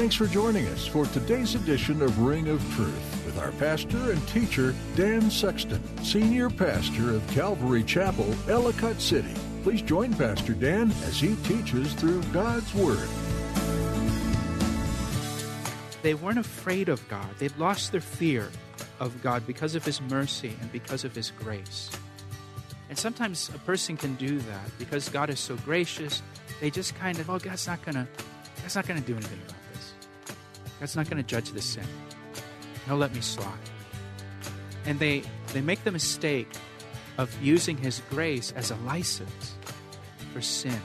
Thanks for joining us for today's edition of Ring of Truth with our pastor and teacher, Dan Sexton, senior pastor of Calvary Chapel, Ellicott City. Please join Pastor Dan as he teaches through God's Word. They weren't afraid of God. They'd lost their fear of God because of His mercy and because of His grace. And sometimes a person can do that because God is so gracious. They just kind of, oh, God's not gonna, God's not gonna do anything about this. God's not gonna judge the sin. He'll let me slide. And they they make the mistake of using His grace as a license for sin.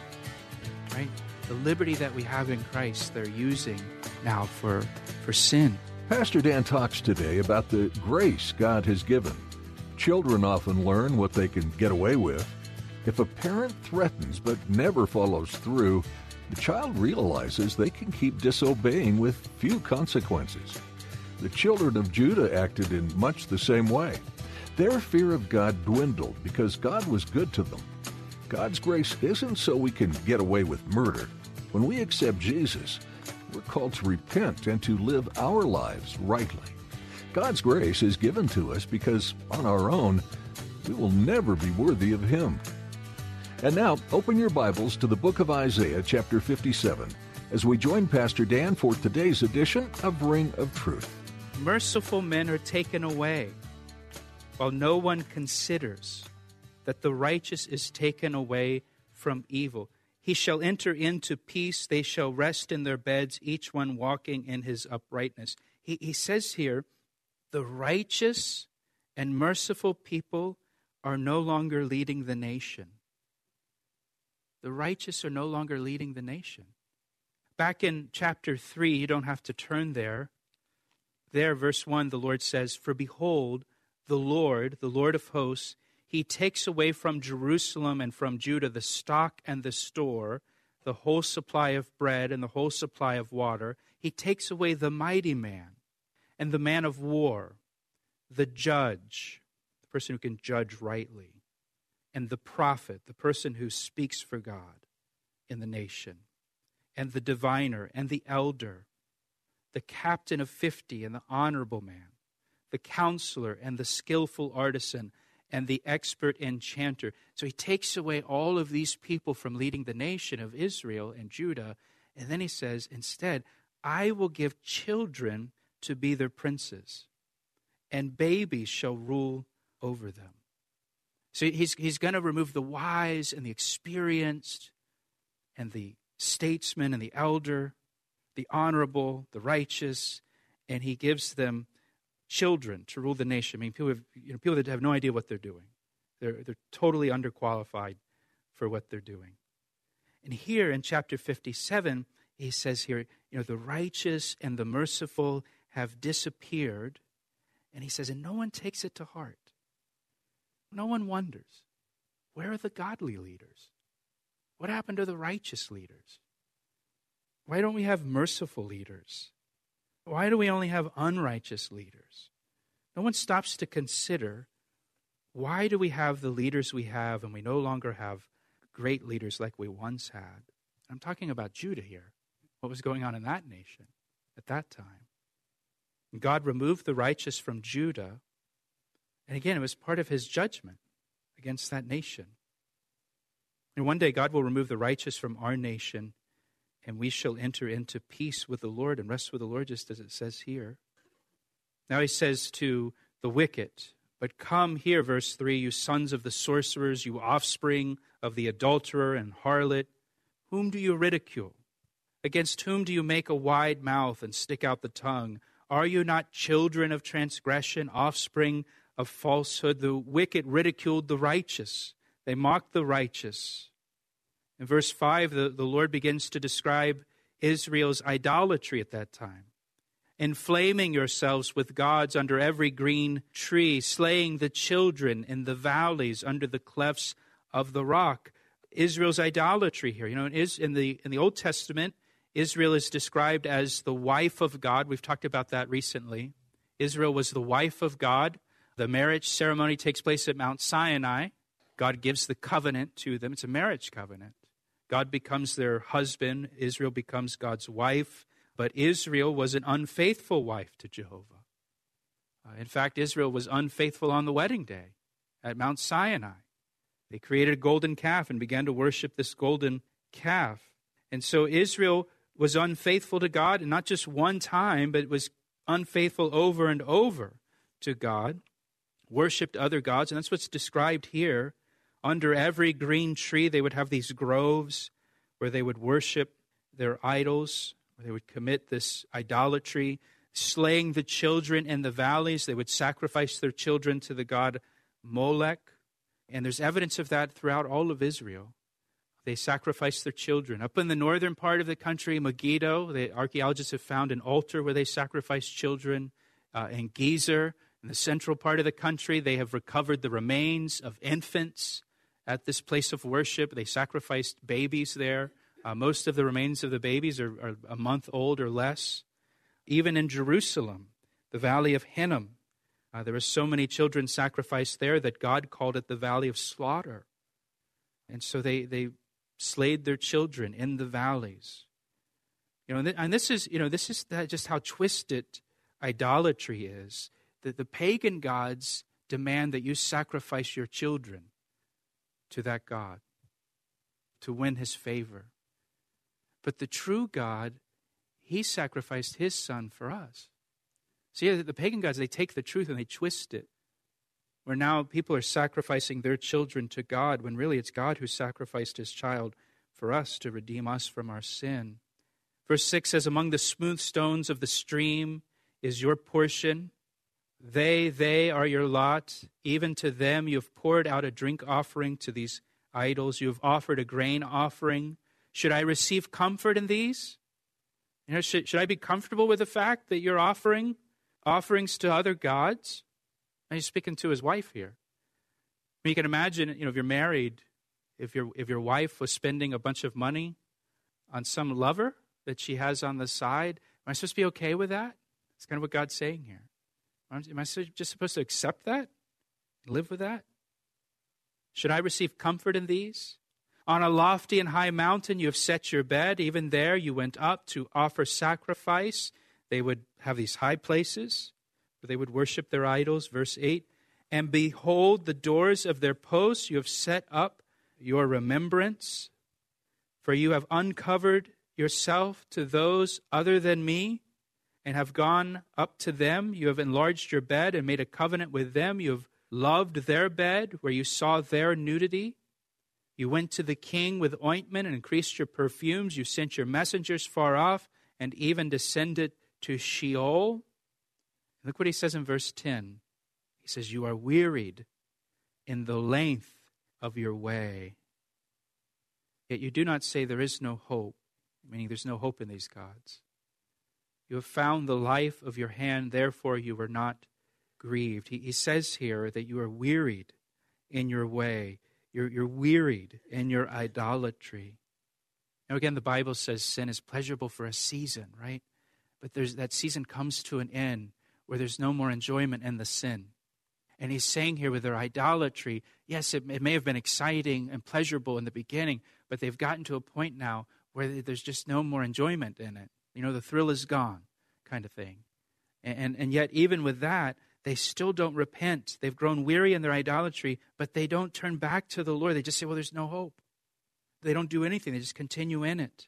Right? The liberty that we have in Christ, they're using now for for sin. Pastor Dan talks today about the grace God has given. Children often learn what they can get away with. If a parent threatens but never follows through, the child realizes they can keep disobeying with few consequences. The children of Judah acted in much the same way. Their fear of God dwindled because God was good to them. God's grace isn't so we can get away with murder. When we accept Jesus, we're called to repent and to live our lives rightly. God's grace is given to us because on our own, we will never be worthy of Him. And now, open your Bibles to the book of Isaiah, chapter 57, as we join Pastor Dan for today's edition of Ring of Truth. Merciful men are taken away, while no one considers that the righteous is taken away from evil. He shall enter into peace, they shall rest in their beds, each one walking in his uprightness. He, he says here, the righteous and merciful people are no longer leading the nation. The righteous are no longer leading the nation. Back in chapter 3, you don't have to turn there. There, verse 1, the Lord says, For behold, the Lord, the Lord of hosts, he takes away from Jerusalem and from Judah the stock and the store, the whole supply of bread and the whole supply of water. He takes away the mighty man and the man of war, the judge, the person who can judge rightly, and the prophet, the person who speaks for God in the nation, and the diviner and the elder, the captain of fifty and the honorable man, the counselor and the skillful artisan, and the expert enchanter. So he takes away all of these people from leading the nation of Israel and Judah, and then he says, instead, I will give children to be their princes, and babies shall rule over them. So he's, he's going to remove the wise and the experienced and the statesman and the elder, the honorable, the righteous, and he gives them children to rule the nation. I mean, people, have, you know, people that have no idea what they're doing. They're, they're totally underqualified for what they're doing. And here in chapter 57, he says here, you know, the righteous and the merciful have disappeared. And he says, and no one takes it to heart. No one wonders, where are the godly leaders? What happened to the righteous leaders? Why don't we have merciful leaders? Why do we only have unrighteous leaders? No one stops to consider why do we have the leaders we have and we no longer have great leaders like we once had? I'm talking about Judah here. What was going on in that nation at that time? God removed the righteous from Judah. And again, it was part of his judgment against that nation. And one day, God will remove the righteous from our nation, and we shall enter into peace with the Lord and rest with the Lord, just as it says here. Now he says to the wicked, But come here, verse 3, you sons of the sorcerers, you offspring of the adulterer and harlot. Whom do you ridicule? Against whom do you make a wide mouth and stick out the tongue? Are you not children of transgression, offspring of falsehood? The wicked ridiculed the righteous, they mocked the righteous. In verse 5, the, the Lord begins to describe Israel's idolatry at that time. Inflaming yourselves with gods under every green tree, slaying the children in the valleys under the clefts of the rock. Israel's idolatry here. You know, in the, in the Old Testament, Israel is described as the wife of God. We've talked about that recently. Israel was the wife of God. The marriage ceremony takes place at Mount Sinai. God gives the covenant to them. It's a marriage covenant. God becomes their husband, Israel becomes God's wife, but Israel was an unfaithful wife to Jehovah. Uh, in fact, Israel was unfaithful on the wedding day at Mount Sinai. They created a golden calf and began to worship this golden calf. And so Israel was unfaithful to God, and not just one time, but it was unfaithful over and over to God, worshiped other gods, and that's what's described here under every green tree, they would have these groves where they would worship their idols, where they would commit this idolatry, slaying the children in the valleys. They would sacrifice their children to the god Molech. And there's evidence of that throughout all of Israel. They sacrificed their children. Up in the northern part of the country, Megiddo, the archaeologists have found an altar where they sacrificed children. Uh, in Gezer, in the central part of the country, they have recovered the remains of infants at this place of worship. They sacrificed babies there. Uh, most of the remains of the babies are, are, a month old or less. Even in Jerusalem, the valley of Hinnom, uh, there were so many children sacrificed there that God called it the valley of slaughter. And so they, they slayed their children in the valleys. You know, and this is, you know, this is just how twisted idolatry is. That the pagan gods demand that you sacrifice your children to that God to win his favor. But the true God, he sacrificed his son for us. See, the pagan gods, they take the truth and they twist it. Where now people are sacrificing their children to God when really it's God who sacrificed his child for us to redeem us from our sin. Verse 6 says, Among the smooth stones of the stream is your portion. They, they are your lot. Even to them you have poured out a drink offering to these idols. You have offered a grain offering. Should I receive comfort in these? You know, should, should I be comfortable with the fact that you're offering offerings to other gods? And he's speaking to his wife here. I mean, you can imagine, you know, if you're married, if your if your wife was spending a bunch of money on some lover that she has on the side, am I supposed to be okay with that? That's kind of what God's saying here. Am I just supposed to accept that? Live with that? Should I receive comfort in these? On a lofty and high mountain you have set your bed. Even there you went up to offer sacrifice. They would have these high places where they would worship their idols. Verse 8 And behold, the doors of their posts you have set up your remembrance, for you have uncovered yourself to those other than me and have gone up to them. You have enlarged your bed and made a covenant with them. You have loved their bed where you saw their nudity. You went to the king with ointment and increased your perfumes. You sent your messengers far off and even descended to Sheol. Look what he says in verse 10. He says, You are wearied in the length of your way. Yet you do not say there is no hope, meaning there's no hope in these gods. You have found the life of your hand, therefore you were not grieved. He, he says here that you are wearied in your way. You're, you're wearied in your idolatry. Now, again, the Bible says sin is pleasurable for a season, right? But there's, that season comes to an end where there's no more enjoyment in the sin. And he's saying here with their idolatry, yes, it, it may have been exciting and pleasurable in the beginning, but they've gotten to a point now where there's just no more enjoyment in it. You know, the thrill is gone, kind of thing. And, and, and yet, even with that, they still don't repent. They've grown weary in their idolatry, but they don't turn back to the Lord. They just say, well, there's no hope. They don't do anything, they just continue in it.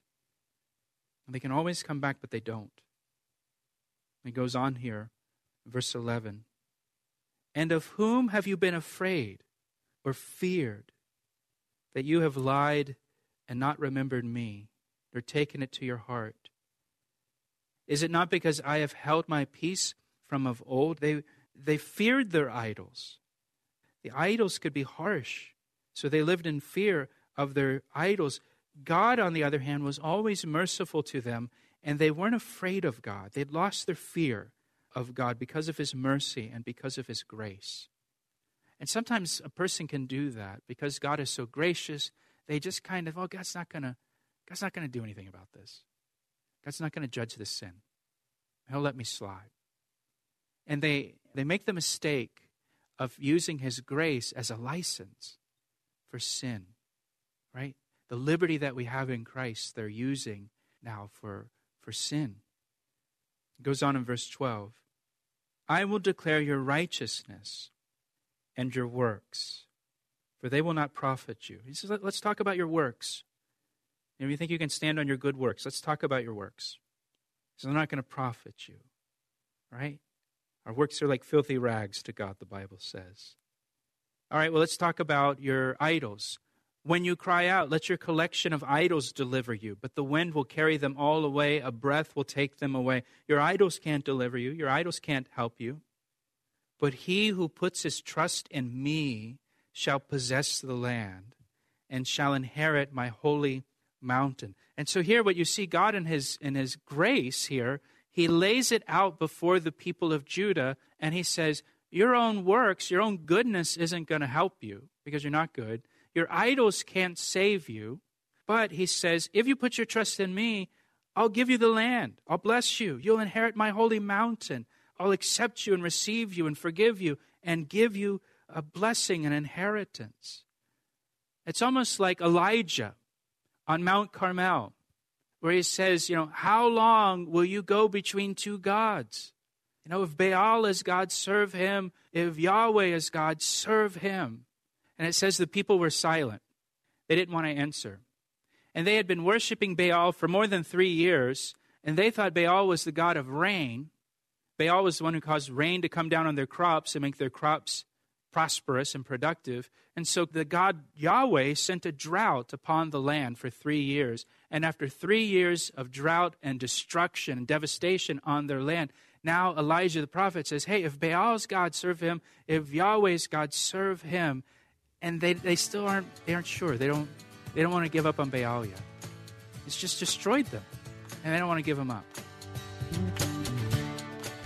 And they can always come back, but they don't. He goes on here, verse 11. And of whom have you been afraid or feared that you have lied and not remembered me? or taken it to your heart? Is it not because I have held my peace from of old? They, they feared their idols. The idols could be harsh, so they lived in fear of their idols. God, on the other hand, was always merciful to them, and they weren't afraid of God. They'd lost their fear of God because of His mercy and because of His grace. And sometimes a person can do that because God is so gracious. They just kind of, oh, God's not gonna, God's not gonna do anything about this. God's not gonna judge this sin. He'll let me slide. And they they make the mistake of using His grace as a license for sin, right? The liberty that we have in Christ, they're using now for for sin. It goes on in verse twelve. I will declare your righteousness and your works, for they will not profit you. He says, Let, us talk about your works. If you think you can stand on your good works, let's talk about your works. So they're not going to profit you, right? Our works are like filthy rags to God, the Bible says. All right, well, let's talk about your idols. When you cry out, let your collection of idols deliver you, but the wind will carry them all away, a breath will take them away. Your idols can't deliver you, your idols can't help you. But he who puts his trust in me shall possess the land and shall inherit my holy mountain. And so here what you see God in his in his grace here, he lays it out before the people of Judah and he says, "Your own works, your own goodness isn't going to help you because you're not good. Your idols can't save you." But he says, "If you put your trust in me, I'll give you the land. I'll bless you. You'll inherit my holy mountain. I'll accept you and receive you and forgive you and give you a blessing and inheritance. It's almost like Elijah on Mount Carmel, where he says, You know, how long will you go between two gods? You know, if Baal is God, serve him. If Yahweh is God, serve him. And it says the people were silent. They didn't want to answer. And they had been worshiping Baal for more than three years, and they thought Baal was the God of rain. Baal was the one who caused rain to come down on their crops and make their crops prosperous and productive. And so the God Yahweh sent a drought upon the land for three years. And after three years of drought and destruction and devastation on their land, now Elijah the prophet says, Hey, if Baal's God, serve him. If Yahweh's God, serve him. And they, they still aren't, they aren't sure. They don't, they don't want to give up on Baal yet. It's just destroyed them. And they don't want to give him up.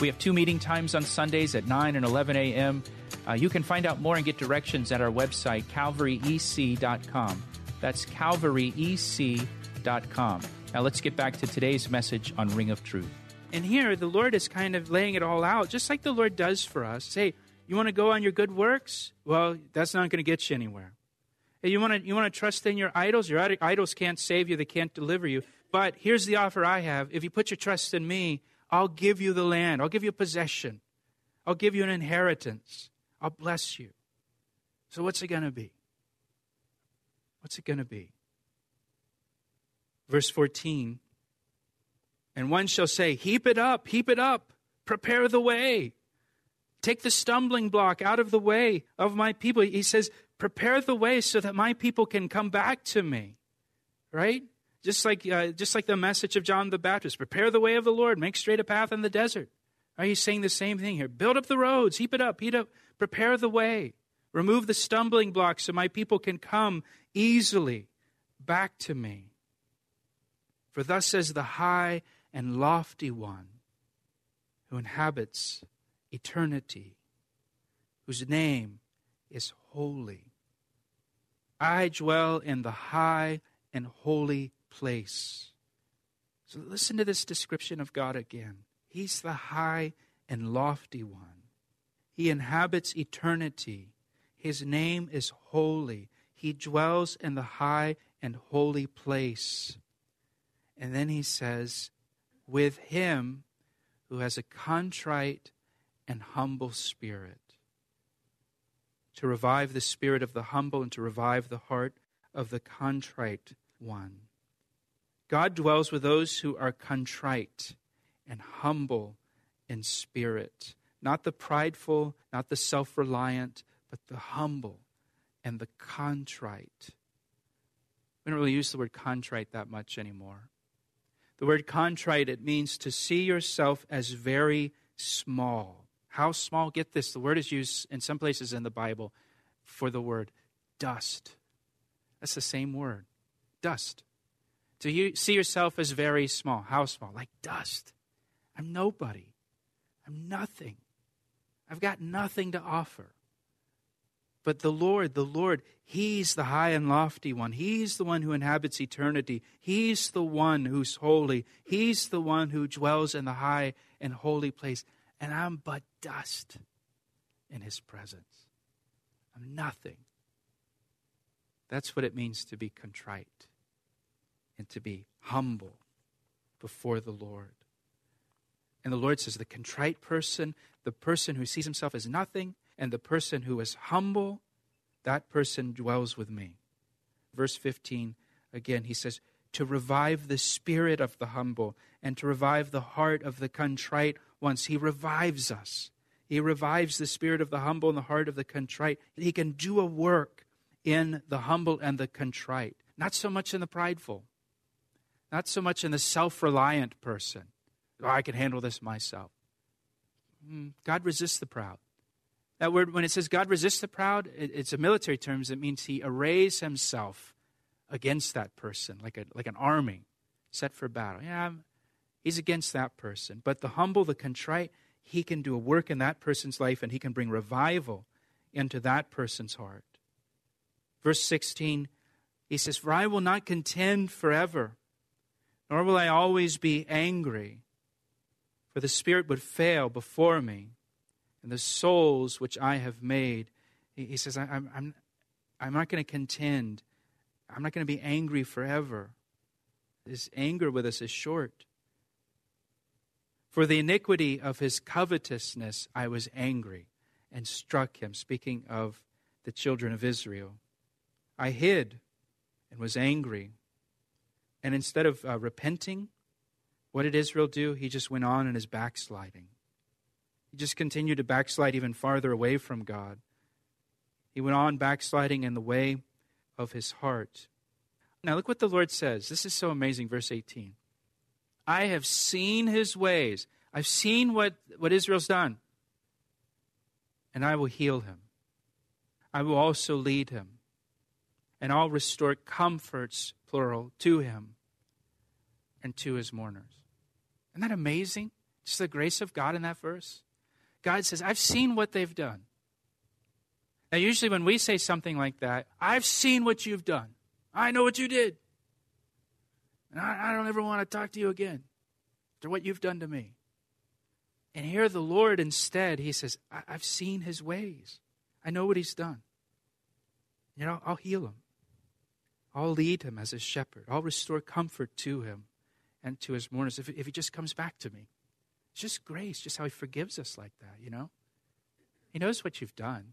We have two meeting times on Sundays at 9 and 11 a.m. Uh, you can find out more and get directions at our website, calvaryec.com. That's calvaryec.com. Now let's get back to today's message on Ring of Truth. And here, the Lord is kind of laying it all out, just like the Lord does for us. Say, you want to go on your good works? Well, that's not going to get you anywhere. Hey, you want to you want to trust in your idols? Your idols can't save you; they can't deliver you. But here's the offer I have: if you put your trust in me, I'll give you the land. I'll give you a possession. I'll give you an inheritance. I'll bless you. So, what's it going to be? What's it going to be? Verse 14 And one shall say, Heap it up, heap it up, prepare the way. Take the stumbling block out of the way of my people. He says, Prepare the way so that my people can come back to me. Right? Just like, uh, just like the message of John the Baptist prepare the way of the Lord, make straight a path in the desert. Are you saying the same thing here? Build up the roads, heap it up, heap up, prepare the way, remove the stumbling blocks so my people can come easily back to me. For thus says the high and lofty one who inhabits eternity, whose name is holy. I dwell in the high and holy place. So listen to this description of God again. He's the high and lofty one. He inhabits eternity. His name is holy. He dwells in the high and holy place. And then he says, with him who has a contrite and humble spirit. To revive the spirit of the humble and to revive the heart of the contrite one. God dwells with those who are contrite and humble in spirit, not the prideful, not the self reliant, but the humble and the contrite. We don't really use the word contrite that much anymore. The word contrite, it means to see yourself as very small. How small? Get this. The word is used in some places in the Bible for the word dust. That's the same word. Dust. Do you see yourself as very small? How small? Like dust. I'm nobody. I'm nothing. I've got nothing to offer. But the Lord, the Lord, He's the high and lofty one. He's the one who inhabits eternity. He's the one who's holy. He's the one who dwells in the high and holy place. And I'm but dust in His presence. I'm nothing. That's what it means to be contrite and to be humble before the Lord. And the Lord says the contrite person, the person who sees himself as nothing, and the person who is humble, that person dwells with me. Verse 15, again, he says, to revive the spirit of the humble and to revive the heart of the contrite ones. He revives us. He revives the spirit of the humble and the heart of the contrite. He can do a work in the humble and the contrite, not so much in the prideful, not so much in the self reliant person. Oh, I can handle this myself. Mm, God resists the proud. That word, when it says God resists the proud, it's a military terms. It means he arrays himself against that person, like, a, like an army set for battle. Yeah, I'm, he's against that person. But the humble, the contrite, he can do a work in that person's life and he can bring revival into that person's heart. Verse 16, he says, For I will not contend forever, nor will I always be angry, for the Spirit would fail before me and the souls which I have made. He, says, I, am I'm, I'm not going to contend. I'm not going to be angry forever. His anger with us is short. For the iniquity of his covetousness I was angry and struck him, speaking of the children of Israel. I hid and was angry. And instead of uh, repenting, what did Israel do? He just went on in his backsliding. He just continued to backslide even farther away from God. He went on backsliding in the way of his heart. Now, look what the Lord says. This is so amazing, verse 18. I have seen his ways. I've seen what, what Israel's done. And I will heal him. I will also lead him. And I'll restore comforts, plural, to him and to his mourners. Isn't that amazing? Just the grace of God in that verse. God says, I've seen what they've done. Now, usually when we say something like that, I've seen what you've done. I know what you did. And I, I don't ever want to talk to you again after what you've done to me. And here the Lord instead, he says, I, have seen his ways. I know what he's done. You know, I'll heal him. I'll lead him as a shepherd. I'll restore comfort to him and to his mourners if, if he just comes back to me. It's just grace, just how He forgives us like that, you know? He knows what you've done.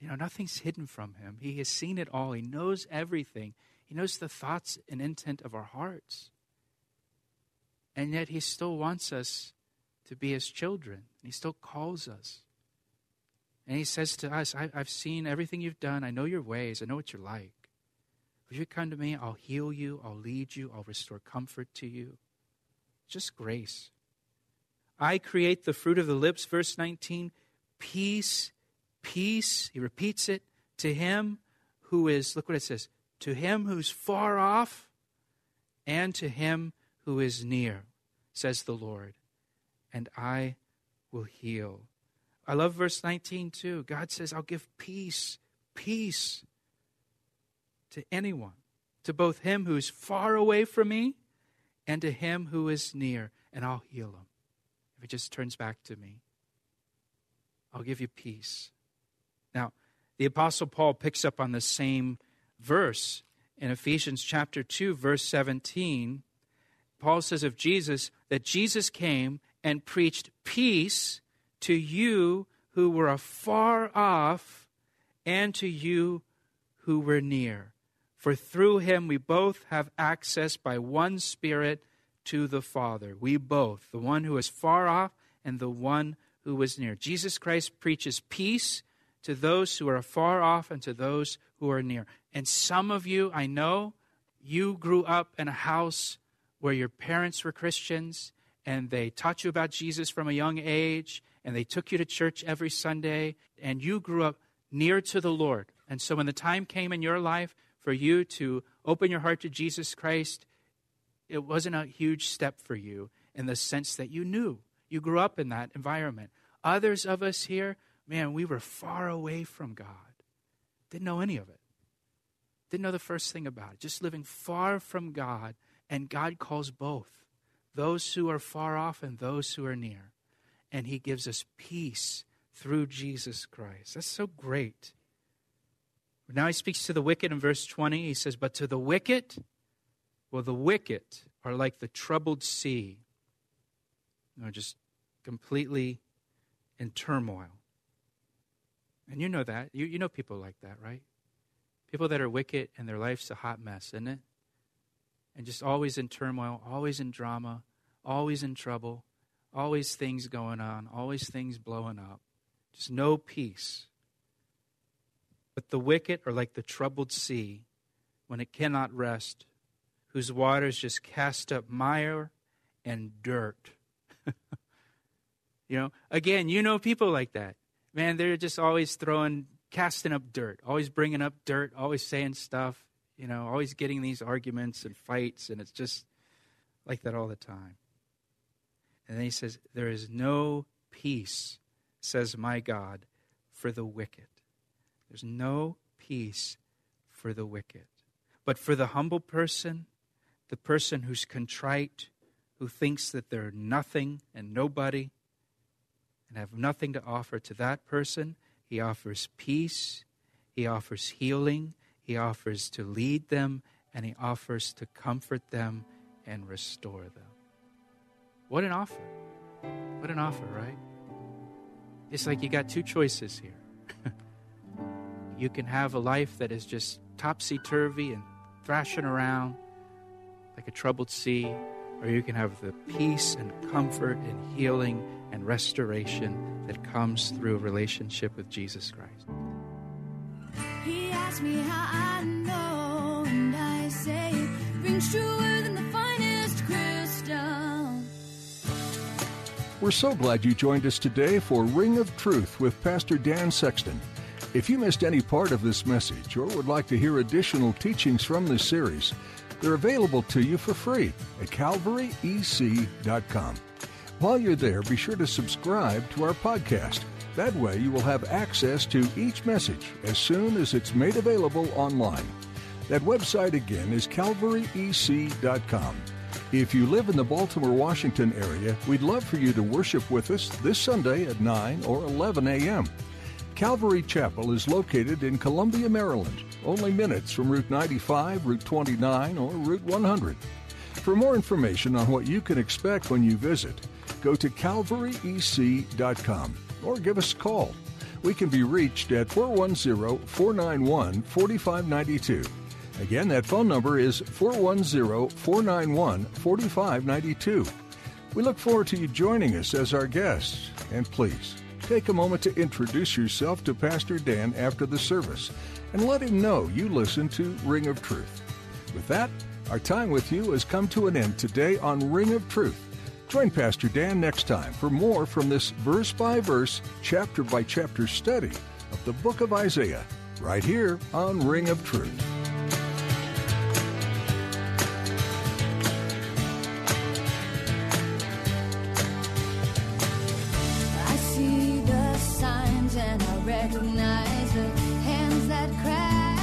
You know, nothing's hidden from Him. He has seen it all, He knows everything. He knows the thoughts and intent of our hearts. And yet, He still wants us to be His children. He still calls us. And He says to us, I, have seen everything you've done. I know your ways. I know what you're like. If you come to me, I'll heal you, I'll lead you, I'll restore comfort to you. Just grace. I create the fruit of the lips, verse 19. Peace, peace, he repeats it, to him who is, look what it says, to him who's far off and to him who is near, says the Lord, and I will heal. I love verse 19 too. God says, I'll give peace, peace to anyone, to both him who's far away from me and to him who is near, and I'll heal him if it just turns back to me. I'll give you peace. Now, the Apostle Paul picks up on the same verse in Ephesians chapter 2, verse 17, Paul says of Jesus that Jesus came and preached peace to you who were afar off and to you who were near. For through him we both have access by one Spirit to the Father. We both, the one who is far off and the one who was near. Jesus Christ preaches peace to those who are far off and to those who are near. And some of you, I know, you grew up in a house where your parents were Christians and they taught you about Jesus from a young age and they took you to church every Sunday and you grew up near to the Lord. And so when the time came in your life for you to open your heart to Jesus Christ, it wasn't a huge step for you in the sense that you knew. You grew up in that environment. Others of us here, man, we were far away from God. Didn't know any of it. Didn't know the first thing about it. Just living far from God. And God calls both those who are far off and those who are near. And He gives us peace through Jesus Christ. That's so great. Now He speaks to the wicked in verse 20. He says, But to the wicked, well, the wicked are like the troubled sea, know, just completely in turmoil. And you know that. You, you know people like that, right? People that are wicked and their life's a hot mess, isn't it? And just always in turmoil, always in drama, always in trouble, always things going on, always things blowing up. Just no peace. But the wicked are like the troubled sea when it cannot rest, whose waters just cast up mire and dirt. you know, again, you know people like that. Man, they're just always throwing, casting up dirt, always bringing up dirt, always saying stuff, you know, always getting these arguments and fights, and it's just like that all the time. And then he says, There is no peace, says my God, for the wicked. There's no peace for the wicked. But for the humble person, the person who's contrite, who thinks that they're nothing and nobody and have nothing to offer to that person, he offers peace, he offers healing, he offers to lead them, and he offers to comfort them and restore them. What an offer! What an offer, right? It's like you got two choices here. You can have a life that is just topsy turvy and thrashing around like a troubled sea, or you can have the peace and comfort and healing and restoration that comes through a relationship with Jesus Christ. He asked me how I know, and I say it rings truer than the finest crystal. We're so glad you joined us today for Ring of Truth with Pastor Dan Sexton. If you missed any part of this message or would like to hear additional teachings from this series, they're available to you for free at calvaryec.com. While you're there, be sure to subscribe to our podcast. That way, you will have access to each message as soon as it's made available online. That website again is calvaryec.com. If you live in the Baltimore, Washington area, we'd love for you to worship with us this Sunday at 9 or 11 a.m. Calvary Chapel is located in Columbia, Maryland, only minutes from Route 95, Route 29, or Route 100. For more information on what you can expect when you visit, go to calvaryec.com or give us a call. We can be reached at 410 491 4592. Again, that phone number is 410 491 4592. We look forward to you joining us as our guests. And please, take a moment to introduce yourself to Pastor Dan after the service and let him know you listen to Ring of Truth. With that, our time with you has come to an end today on Ring of Truth. Join Pastor Dan next time for more from this verse by verse, chapter by chapter study of the book of Isaiah, right here on Ring of Truth. and I recognize the hands that crash.